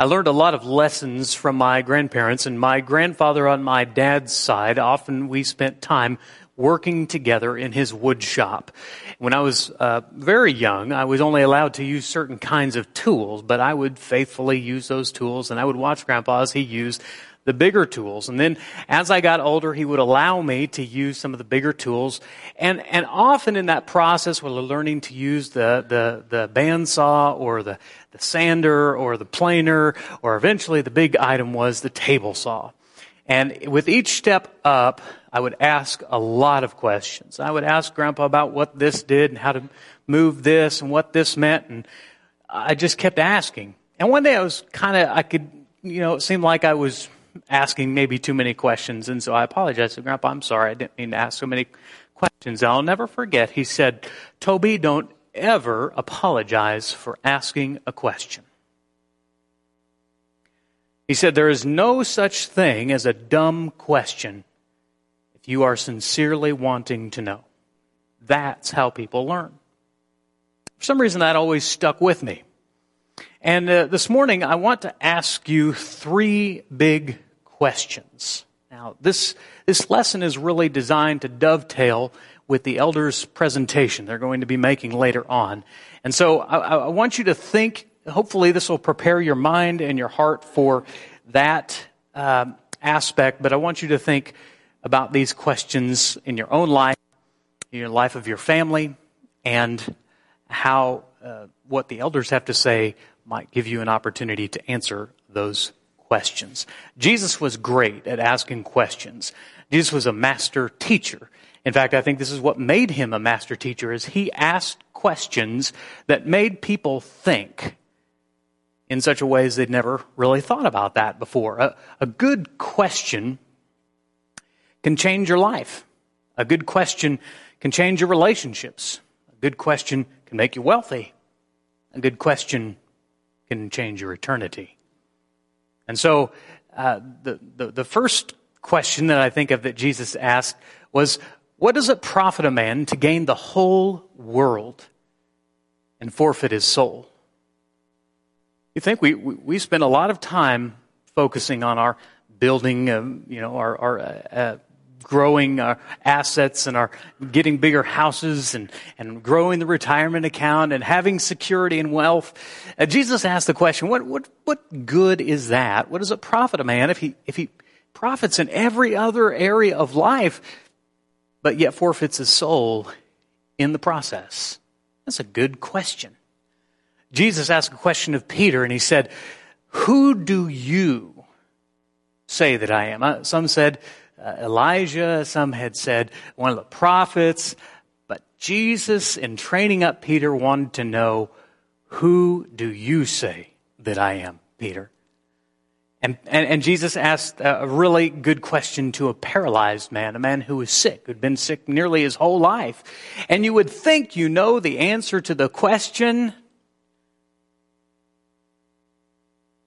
I learned a lot of lessons from my grandparents, and my grandfather on my dad's side, often we spent time working together in his wood shop. When I was uh, very young, I was only allowed to use certain kinds of tools, but I would faithfully use those tools, and I would watch Grandpa as he used the bigger tools. And then as I got older, he would allow me to use some of the bigger tools. And, and often in that process, while learning to use the, the, the bandsaw or the, the sander or the planer, or eventually the big item was the table saw. And with each step up, I would ask a lot of questions. I would ask Grandpa about what this did and how to move this and what this meant. And I just kept asking. And one day I was kind of, I could, you know, it seemed like I was asking maybe too many questions. And so I apologized to Grandpa. I'm sorry. I didn't mean to ask so many questions. I'll never forget. He said, Toby, don't ever apologize for asking a question. He said, There is no such thing as a dumb question if you are sincerely wanting to know. That's how people learn. For some reason, that always stuck with me. And uh, this morning, I want to ask you three big questions. Now, this, this lesson is really designed to dovetail with the elders' presentation they're going to be making later on. And so I, I want you to think hopefully this will prepare your mind and your heart for that um, aspect, but I want you to think about these questions in your own life, in your life of your family, and how uh, what the elders have to say might give you an opportunity to answer those questions. Jesus was great at asking questions. Jesus was a master teacher. In fact, I think this is what made him a master teacher is he asked questions that made people think in such a way as they'd never really thought about that before. A, a good question can change your life. A good question can change your relationships. A good question can make you wealthy. A good question can change your eternity. And so, uh, the, the, the first question that I think of that Jesus asked was, What does it profit a man to gain the whole world and forfeit his soul? You think we, we, we spend a lot of time focusing on our building, um, you know, our, our uh, uh, growing our assets and our getting bigger houses and, and growing the retirement account and having security and wealth. Uh, Jesus asked the question, what, what, what good is that? What does it profit a man if he, if he profits in every other area of life, but yet forfeits his soul in the process? That's a good question. Jesus asked a question of Peter and he said, Who do you say that I am? Uh, some said uh, Elijah, some had said one of the prophets, but Jesus, in training up Peter, wanted to know, Who do you say that I am, Peter? And, and, and, Jesus asked a really good question to a paralyzed man, a man who was sick, who'd been sick nearly his whole life. And you would think you know the answer to the question,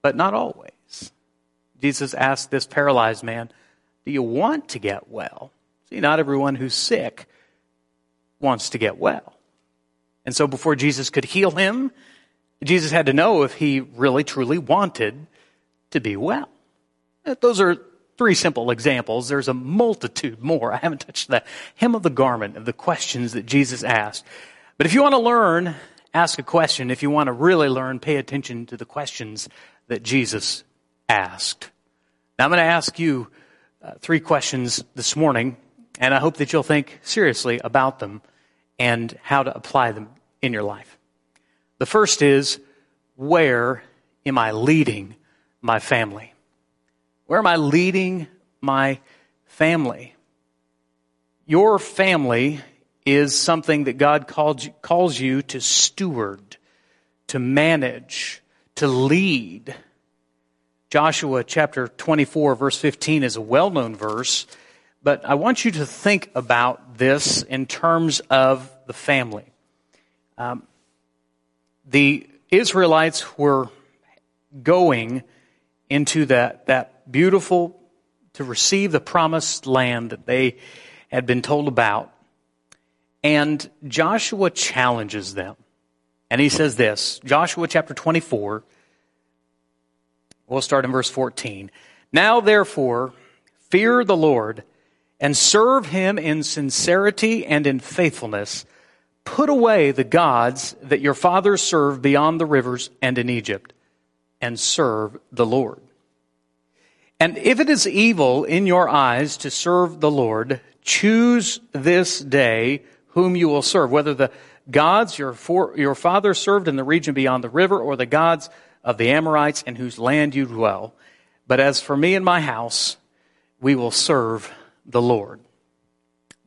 but not always. Jesus asked this paralyzed man, Do you want to get well? See, not everyone who's sick wants to get well. And so before Jesus could heal him, Jesus had to know if he really truly wanted to be well. Those are three simple examples. There's a multitude more. I haven't touched the hem of the garment of the questions that Jesus asked. But if you want to learn, ask a question. If you want to really learn, pay attention to the questions that Jesus asked. Now I'm going to ask you three questions this morning, and I hope that you'll think seriously about them and how to apply them in your life. The first is, where am I leading my family? Where am I leading my family? Your family is something that God calls, calls you to steward, to manage, to lead. Joshua chapter 24, verse 15 is a well known verse, but I want you to think about this in terms of the family. Um, the Israelites were going into that, that beautiful, to receive the promised land that they had been told about. And Joshua challenges them. And he says this Joshua chapter 24, We'll start in verse 14. Now, therefore, fear the Lord and serve him in sincerity and in faithfulness. Put away the gods that your fathers served beyond the rivers and in Egypt, and serve the Lord. And if it is evil in your eyes to serve the Lord, choose this day whom you will serve, whether the gods your, for, your fathers served in the region beyond the river or the gods of the Amorites in whose land you dwell. But as for me and my house, we will serve the Lord.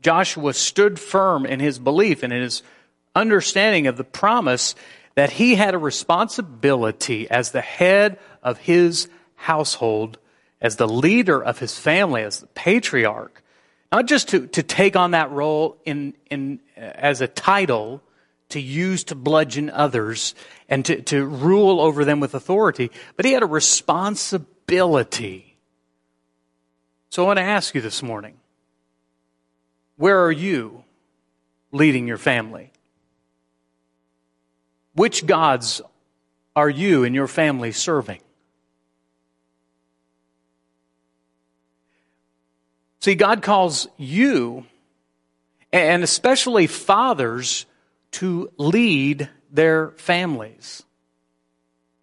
Joshua stood firm in his belief and in his understanding of the promise that he had a responsibility as the head of his household, as the leader of his family, as the patriarch, not just to, to take on that role in, in, as a title to use to bludgeon others and to, to rule over them with authority, but he had a responsibility. So I want to ask you this morning where are you leading your family? Which gods are you and your family serving? See, God calls you, and especially fathers, to lead their families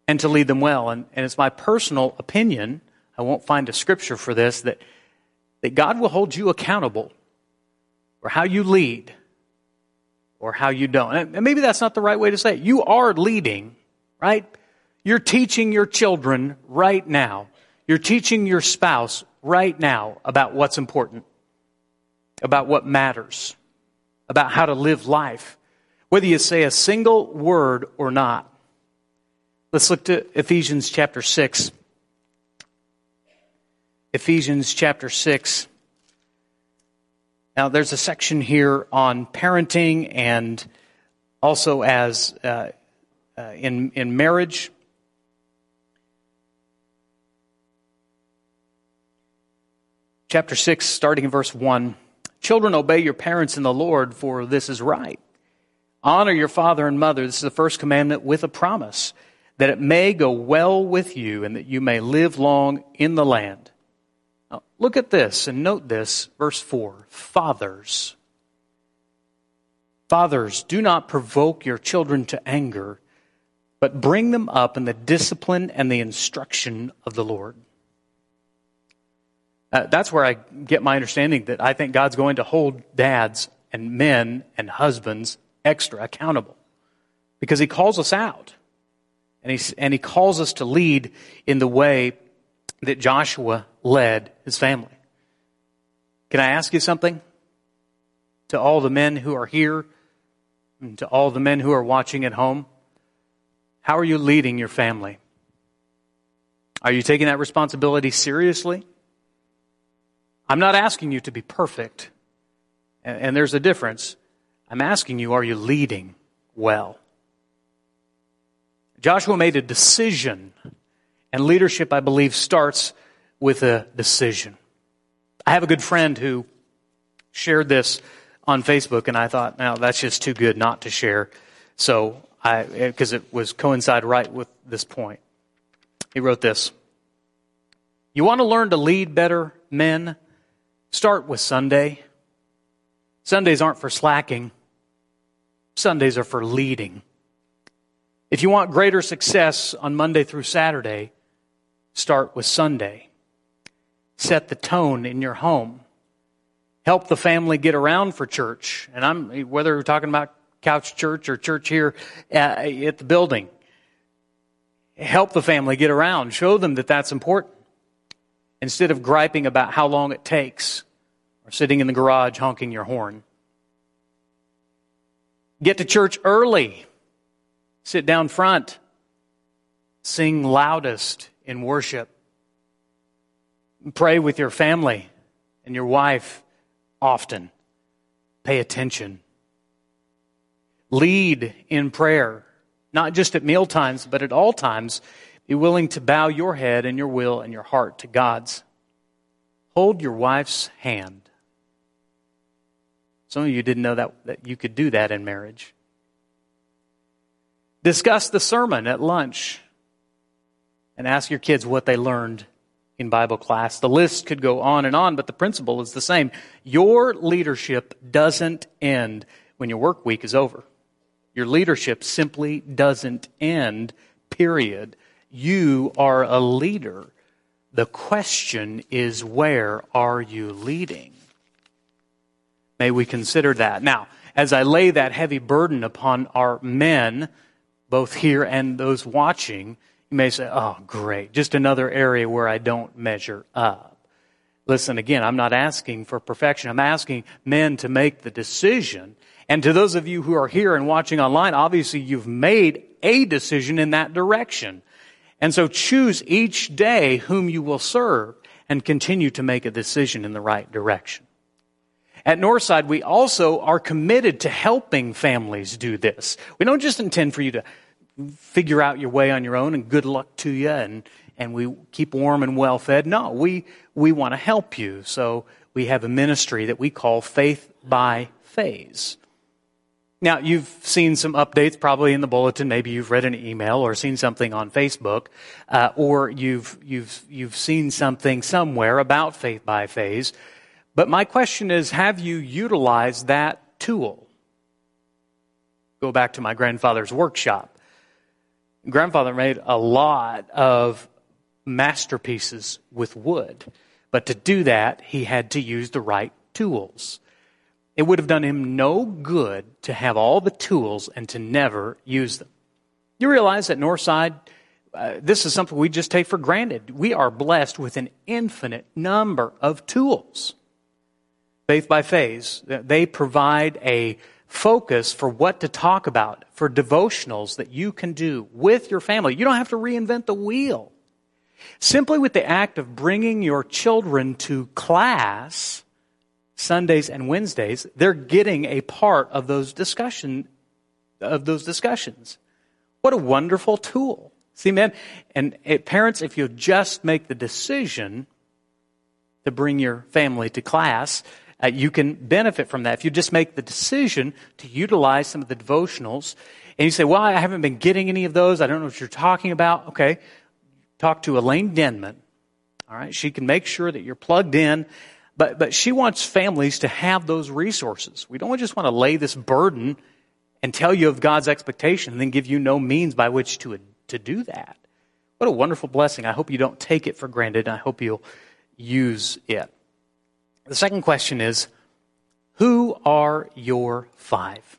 and to lead them well. And, and it's my personal opinion, I won't find a scripture for this, that, that God will hold you accountable for how you lead or how you don't. And maybe that's not the right way to say it. You are leading, right? You're teaching your children right now. You're teaching your spouse right now about what's important, about what matters, about how to live life whether you say a single word or not. Let's look to Ephesians chapter 6. Ephesians chapter 6. Now, there's a section here on parenting and also as uh, uh, in, in marriage. Chapter 6, starting in verse 1. Children, obey your parents in the Lord, for this is right. Honor your father and mother. This is the first commandment with a promise that it may go well with you and that you may live long in the land. Now, look at this and note this, verse 4. Fathers. Fathers, do not provoke your children to anger, but bring them up in the discipline and the instruction of the Lord. Uh, that's where I get my understanding that I think God's going to hold dads and men and husbands extra accountable because he calls us out. And he, and he calls us to lead in the way that Joshua led his family. Can I ask you something? To all the men who are here, and to all the men who are watching at home, how are you leading your family? Are you taking that responsibility seriously? I'm not asking you to be perfect, and, and there's a difference. I'm asking you, are you leading well? Joshua made a decision, and leadership, I believe, starts with a decision. I have a good friend who shared this on Facebook, and I thought, now that's just too good not to share. So I, because it was coincide right with this point. He wrote this. You want to learn to lead better, men? Start with Sunday. Sundays aren't for slacking. Sundays are for leading. If you want greater success on Monday through Saturday, start with Sunday. Set the tone in your home. Help the family get around for church. And I'm, whether we're talking about couch church or church here uh, at the building, help the family get around. Show them that that's important. Instead of griping about how long it takes or sitting in the garage honking your horn. Get to church early. Sit down front. Sing loudest in worship. Pray with your family and your wife often. Pay attention. Lead in prayer, not just at meal times, but at all times. Be willing to bow your head and your will and your heart to God's. Hold your wife's hand. Some of you didn't know that, that you could do that in marriage. Discuss the sermon at lunch. and ask your kids what they learned in Bible class. The list could go on and on, but the principle is the same. Your leadership doesn't end when your work week is over. Your leadership simply doesn't end, period. You are a leader. The question is, where are you leading? May we consider that. Now, as I lay that heavy burden upon our men, both here and those watching, you may say, oh, great, just another area where I don't measure up. Listen, again, I'm not asking for perfection. I'm asking men to make the decision. And to those of you who are here and watching online, obviously you've made a decision in that direction. And so choose each day whom you will serve and continue to make a decision in the right direction. At Northside, we also are committed to helping families do this. We don't just intend for you to figure out your way on your own and good luck to you and, and we keep warm and well fed. No, we, we want to help you. So we have a ministry that we call Faith by Phase. Now, you've seen some updates probably in the bulletin. Maybe you've read an email or seen something on Facebook, uh, or you've, you've, you've seen something somewhere about Faith by Phase. But my question is have you utilized that tool? Go back to my grandfather's workshop. Grandfather made a lot of masterpieces with wood. But to do that, he had to use the right tools. It would have done him no good to have all the tools and to never use them. You realize that Northside, uh, this is something we just take for granted. We are blessed with an infinite number of tools. Faith by Phase, they provide a focus for what to talk about, for devotionals that you can do with your family. You don't have to reinvent the wheel. Simply with the act of bringing your children to class, Sundays and Wednesdays, they're getting a part of those discussion of those discussions. What a wonderful tool. See, man, and it, parents, if you just make the decision to bring your family to class, uh, you can benefit from that. If you just make the decision to utilize some of the devotionals, and you say, "Well, I haven't been getting any of those. I don't know what you're talking about." Okay, talk to Elaine Denman. All right, she can make sure that you're plugged in but, but she wants families to have those resources. We don't just want to lay this burden and tell you of God's expectation and then give you no means by which to, to do that. What a wonderful blessing. I hope you don't take it for granted. I hope you'll use it. The second question is Who are your five?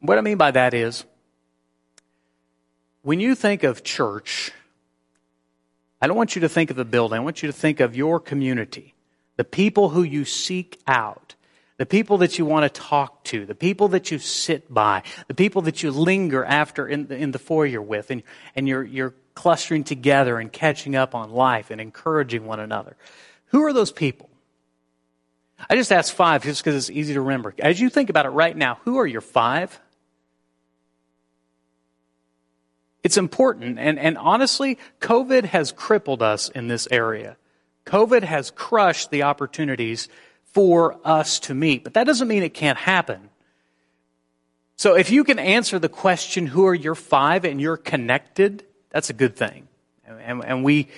What I mean by that is, when you think of church, I don't want you to think of a building. I want you to think of your community the people who you seek out, the people that you want to talk to, the people that you sit by, the people that you linger after in the, in the foyer with, and, and you're, you're clustering together and catching up on life and encouraging one another. Who are those people? I just asked five just because it's easy to remember. As you think about it right now, who are your five? It's important. And, and honestly, COVID has crippled us in this area. COVID has crushed the opportunities for us to meet, but that doesn't mean it can't happen. So if you can answer the question, who are your five, and you're connected, that's a good thing. And, and we,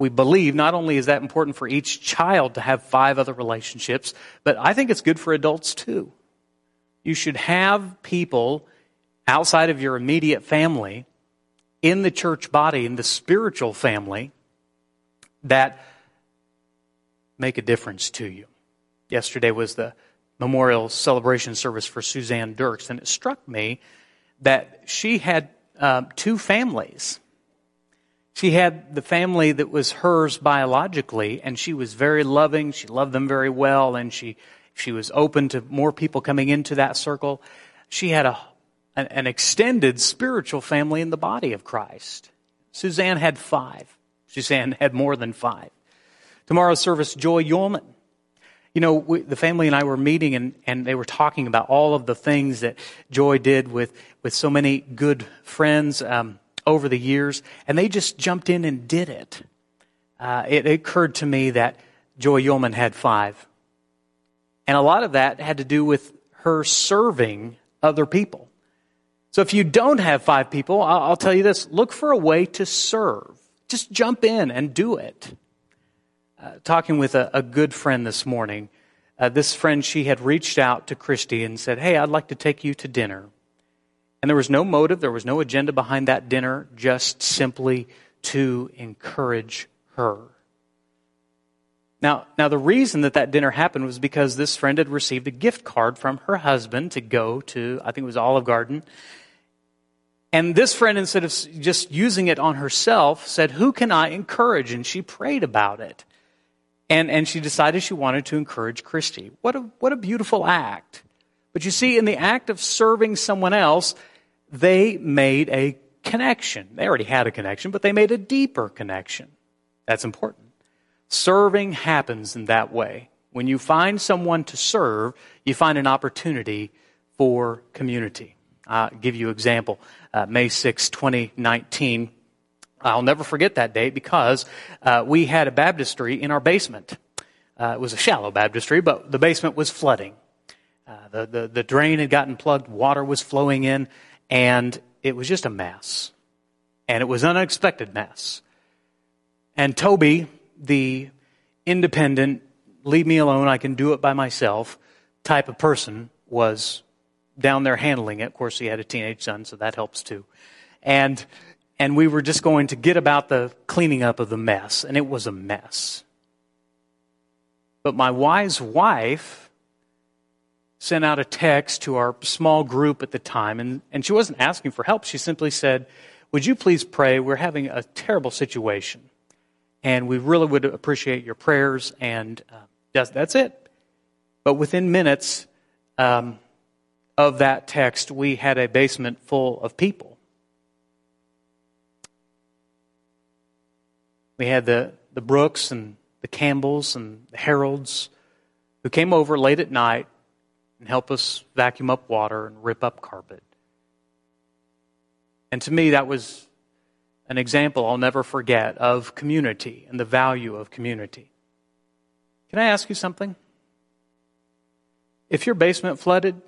we believe not only is that important for each child to have five other relationships, but I think it's good for adults too. You should have people outside of your immediate family in the church body, in the spiritual family, that make a difference to you. Yesterday was the memorial celebration service for Suzanne Dirks, and it struck me that she had um, two families. She had the family that was hers biologically, and she was very loving. She loved them very well, and she she was open to more people coming into that circle. She had a an, an extended spiritual family in the body of Christ. Suzanne had five. Suzanne had more than five. Tomorrow's service, Joy Yulman. You know, we, the family and I were meeting and, and they were talking about all of the things that Joy did with, with so many good friends um, over the years, and they just jumped in and did it. Uh, it, occurred to me that Joy Yulman had five. And a lot of that had to do with her serving other people. So if you don't have five people, I'll, I'll tell you this look for a way to serve. Just jump in and do it. Uh, talking with a, a, good friend this morning, uh, this friend, she had reached out to Christy and said, Hey, I'd like to take you to dinner. And there was no motive, there was no agenda behind that dinner, just simply to encourage her. Now, now the reason that that dinner happened was because this friend had received a gift card from her husband to go to, I think it was Olive Garden. And this friend, instead of just using it on herself, said, Who can I encourage? And she prayed about it. And, and she decided she wanted to encourage Christy. What a, what a beautiful act. But you see, in the act of serving someone else, they made a connection. They already had a connection, but they made a deeper connection. That's important. Serving happens in that way. When you find someone to serve, you find an opportunity for community. I'll give you an example. Uh, May 6, 2019. I'll never forget that date because uh, we had a baptistry in our basement. Uh, it was a shallow baptistry, but the basement was flooding. Uh, the, the, the drain had gotten plugged, water was flowing in, and it was just a mess. And it was an unexpected mess. And Toby, the independent, leave me alone, I can do it by myself type of person, was down there handling it. Of course, he had a teenage son, so that helps too. And, and we were just going to get about the cleaning up of the mess, and it was a mess. But my wise wife sent out a text to our small group at the time, and, and she wasn't asking for help. She simply said, Would you please pray? We're having a terrible situation, and we really would appreciate your prayers. And uh, that's, it. But within minutes um, of that text, we had a basement full of people. We had the, the Brooks and the Campbells and the Harolds who came over late at night and help us vacuum up water and rip up carpet. And to me, that was an example I'll never forget of community and the value of community. Can I ask you something? If your basement flooded,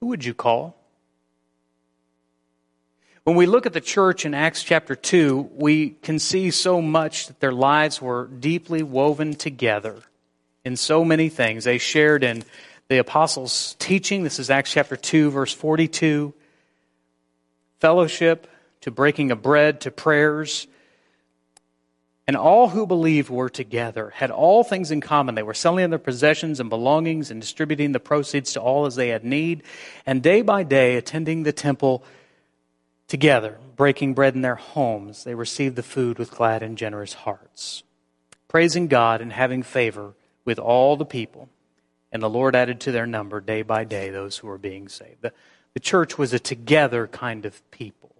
who would you call? When we look at the church in Acts chapter 2, we can see so much that their lives were deeply woven together in so many things. They shared in the apostles' teaching. This is Acts chapter 2, verse 42. Fellowship, to breaking of bread, to prayers. And all who believed were together, had all things in common. They were selling their possessions and belongings and distributing the proceeds to all as they had need. And day by day, attending the temple together, breaking bread in their homes, they received the food with glad and generous hearts, praising God and having favor with all the people. And the Lord added to their number day by day those who were being saved. The, the church was a together kind of people.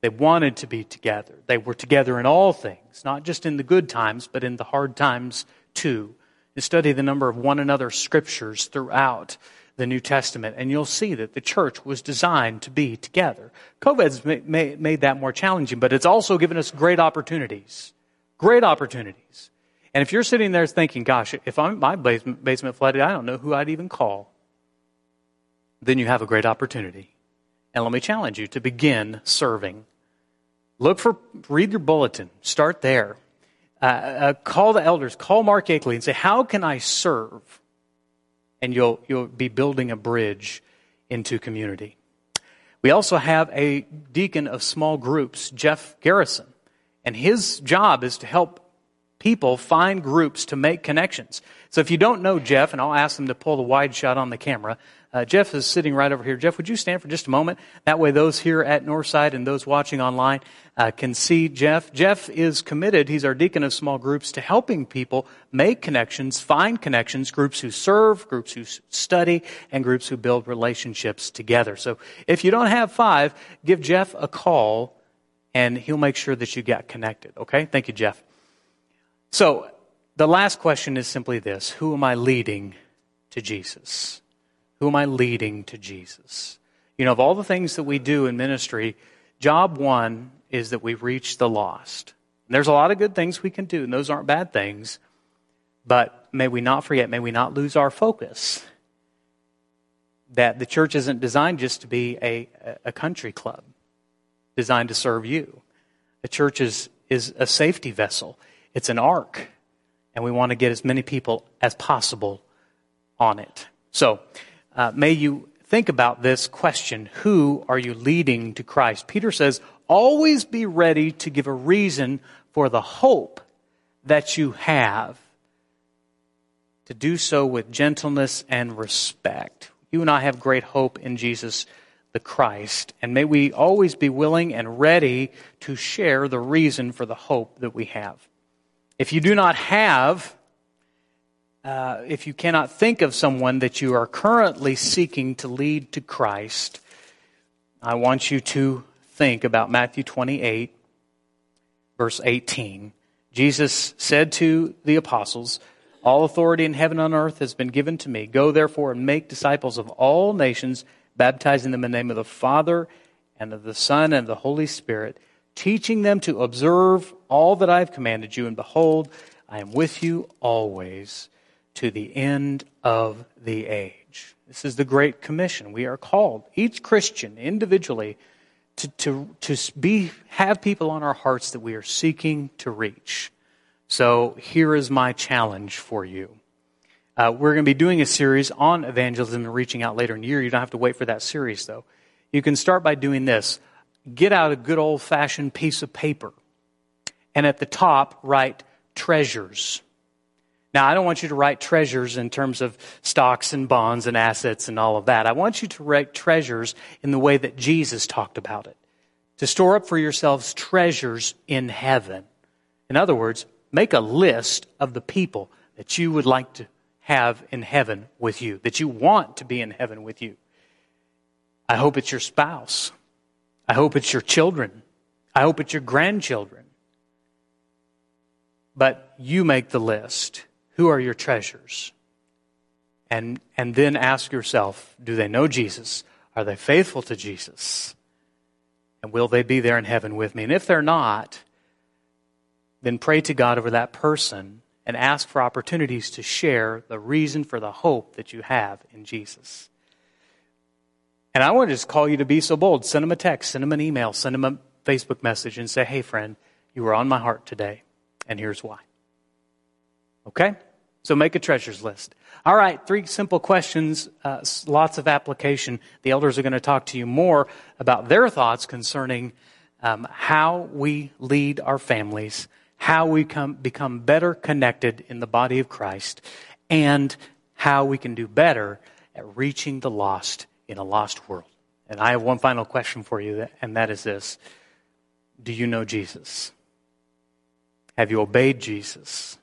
They wanted to be together. They were together in all things, not just in the good times, but in the hard times too. You study the number of one another scriptures throughout the New Testament, and you'll see that the church was designed to be together. COVID's made that more challenging, but it's also given us great opportunities. Great opportunities. And if you're sitting there thinking, gosh, if I'm, my basement, basement flooded, I don't know who I'd even call, then you have a great opportunity. And let me challenge you to begin serving. Look for, read your bulletin. Start there. Uh, uh, call the elders. Call Mark Akeley and say, how can I serve? And you'll, you'll be building a bridge into community. We also have a deacon of small groups, Jeff Garrison. And his job is to help people find groups to make connections. So if you don't know Jeff, and I'll ask them to pull the wide shot on the camera, uh, Jeff is sitting right over here. Jeff, would you stand for just a moment? That way, those here at Northside and those watching online uh, can see Jeff. Jeff is committed. He's our deacon of small groups to helping people make connections, find connections, groups who serve, groups who study, and groups who build relationships together. So if you don't have five, give Jeff a call and he'll make sure that you get connected. Okay? Thank you, Jeff. So, the last question is simply this Who am I leading to Jesus? Who am I leading to Jesus? You know, of all the things that we do in ministry, job one is that we reach the lost. And there's a lot of good things we can do, and those aren't bad things. But may we not forget, may we not lose our focus that the church isn't designed just to be a, a country club designed to serve you. The church is, is a safety vessel, it's an ark, and we want to get as many people as possible on it. So, uh, may you think about this question Who are you leading to Christ? Peter says, Always be ready to give a reason for the hope that you have, to do so with gentleness and respect. You and I have great hope in Jesus the Christ, and may we always be willing and ready to share the reason for the hope that we have. If you do not have, uh, if you cannot think of someone that you are currently seeking to lead to Christ, I want you to think about Matthew 28, verse 18. Jesus said to the apostles, All authority in heaven and on earth has been given to me. Go therefore and make disciples of all nations baptizing them in the name of the Father and of the Son and of the Holy Spirit, teaching them to observe all that I have commanded you. And behold, I am with you always to the end of the age. This is the Great Commission. We are called, each Christian individually, to, to, to be, have people on our hearts that we are seeking to reach. So here is my challenge for you. Uh, we're going to be doing a series on evangelism and reaching out later in the year. You don't have to wait for that series, though. You can start by doing this get out a good old fashioned piece of paper, and at the top, write treasures. Now, I don't want you to write treasures in terms of stocks and bonds and assets and all of that. I want you to write treasures in the way that Jesus talked about it. To store up for yourselves treasures in heaven. In other words, make a list of the people that you would like to have in heaven with you, that you want to be in heaven with you. I hope it's your spouse. I hope it's your children. I hope it's your grandchildren. But you make the list. Who are your treasures? And, and then ask yourself do they know Jesus? Are they faithful to Jesus? And will they be there in heaven with me? And if they're not, then pray to God over that person and ask for opportunities to share the reason for the hope that you have in Jesus. And I want to just call you to be so bold. Send them a text, send them an email, send them a Facebook message, and say, hey, friend, you were on my heart today, and here's why. Okay? So make a treasures list. All right, three simple questions, uh, lots of application. The elders are going to talk to you more about their thoughts concerning um, how we lead our families how we come, become better connected in the body of Christ, and how we can do better at reaching the lost in a lost world. And I have one final question for you, and that is this Do you know Jesus? Have you obeyed Jesus?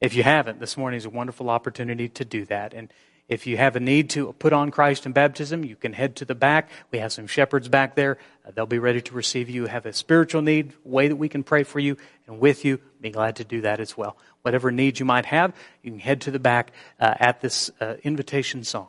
If you haven't, this morning is a wonderful opportunity to do that. And if you have a need to put on Christ in baptism, you can head to the back. We have some shepherds back there. Uh, they'll be ready to receive you. Have a spiritual need, way that we can pray for you and with you. Be glad to do that as well. Whatever needs you might have, you can head to the back uh, at this uh, invitation song.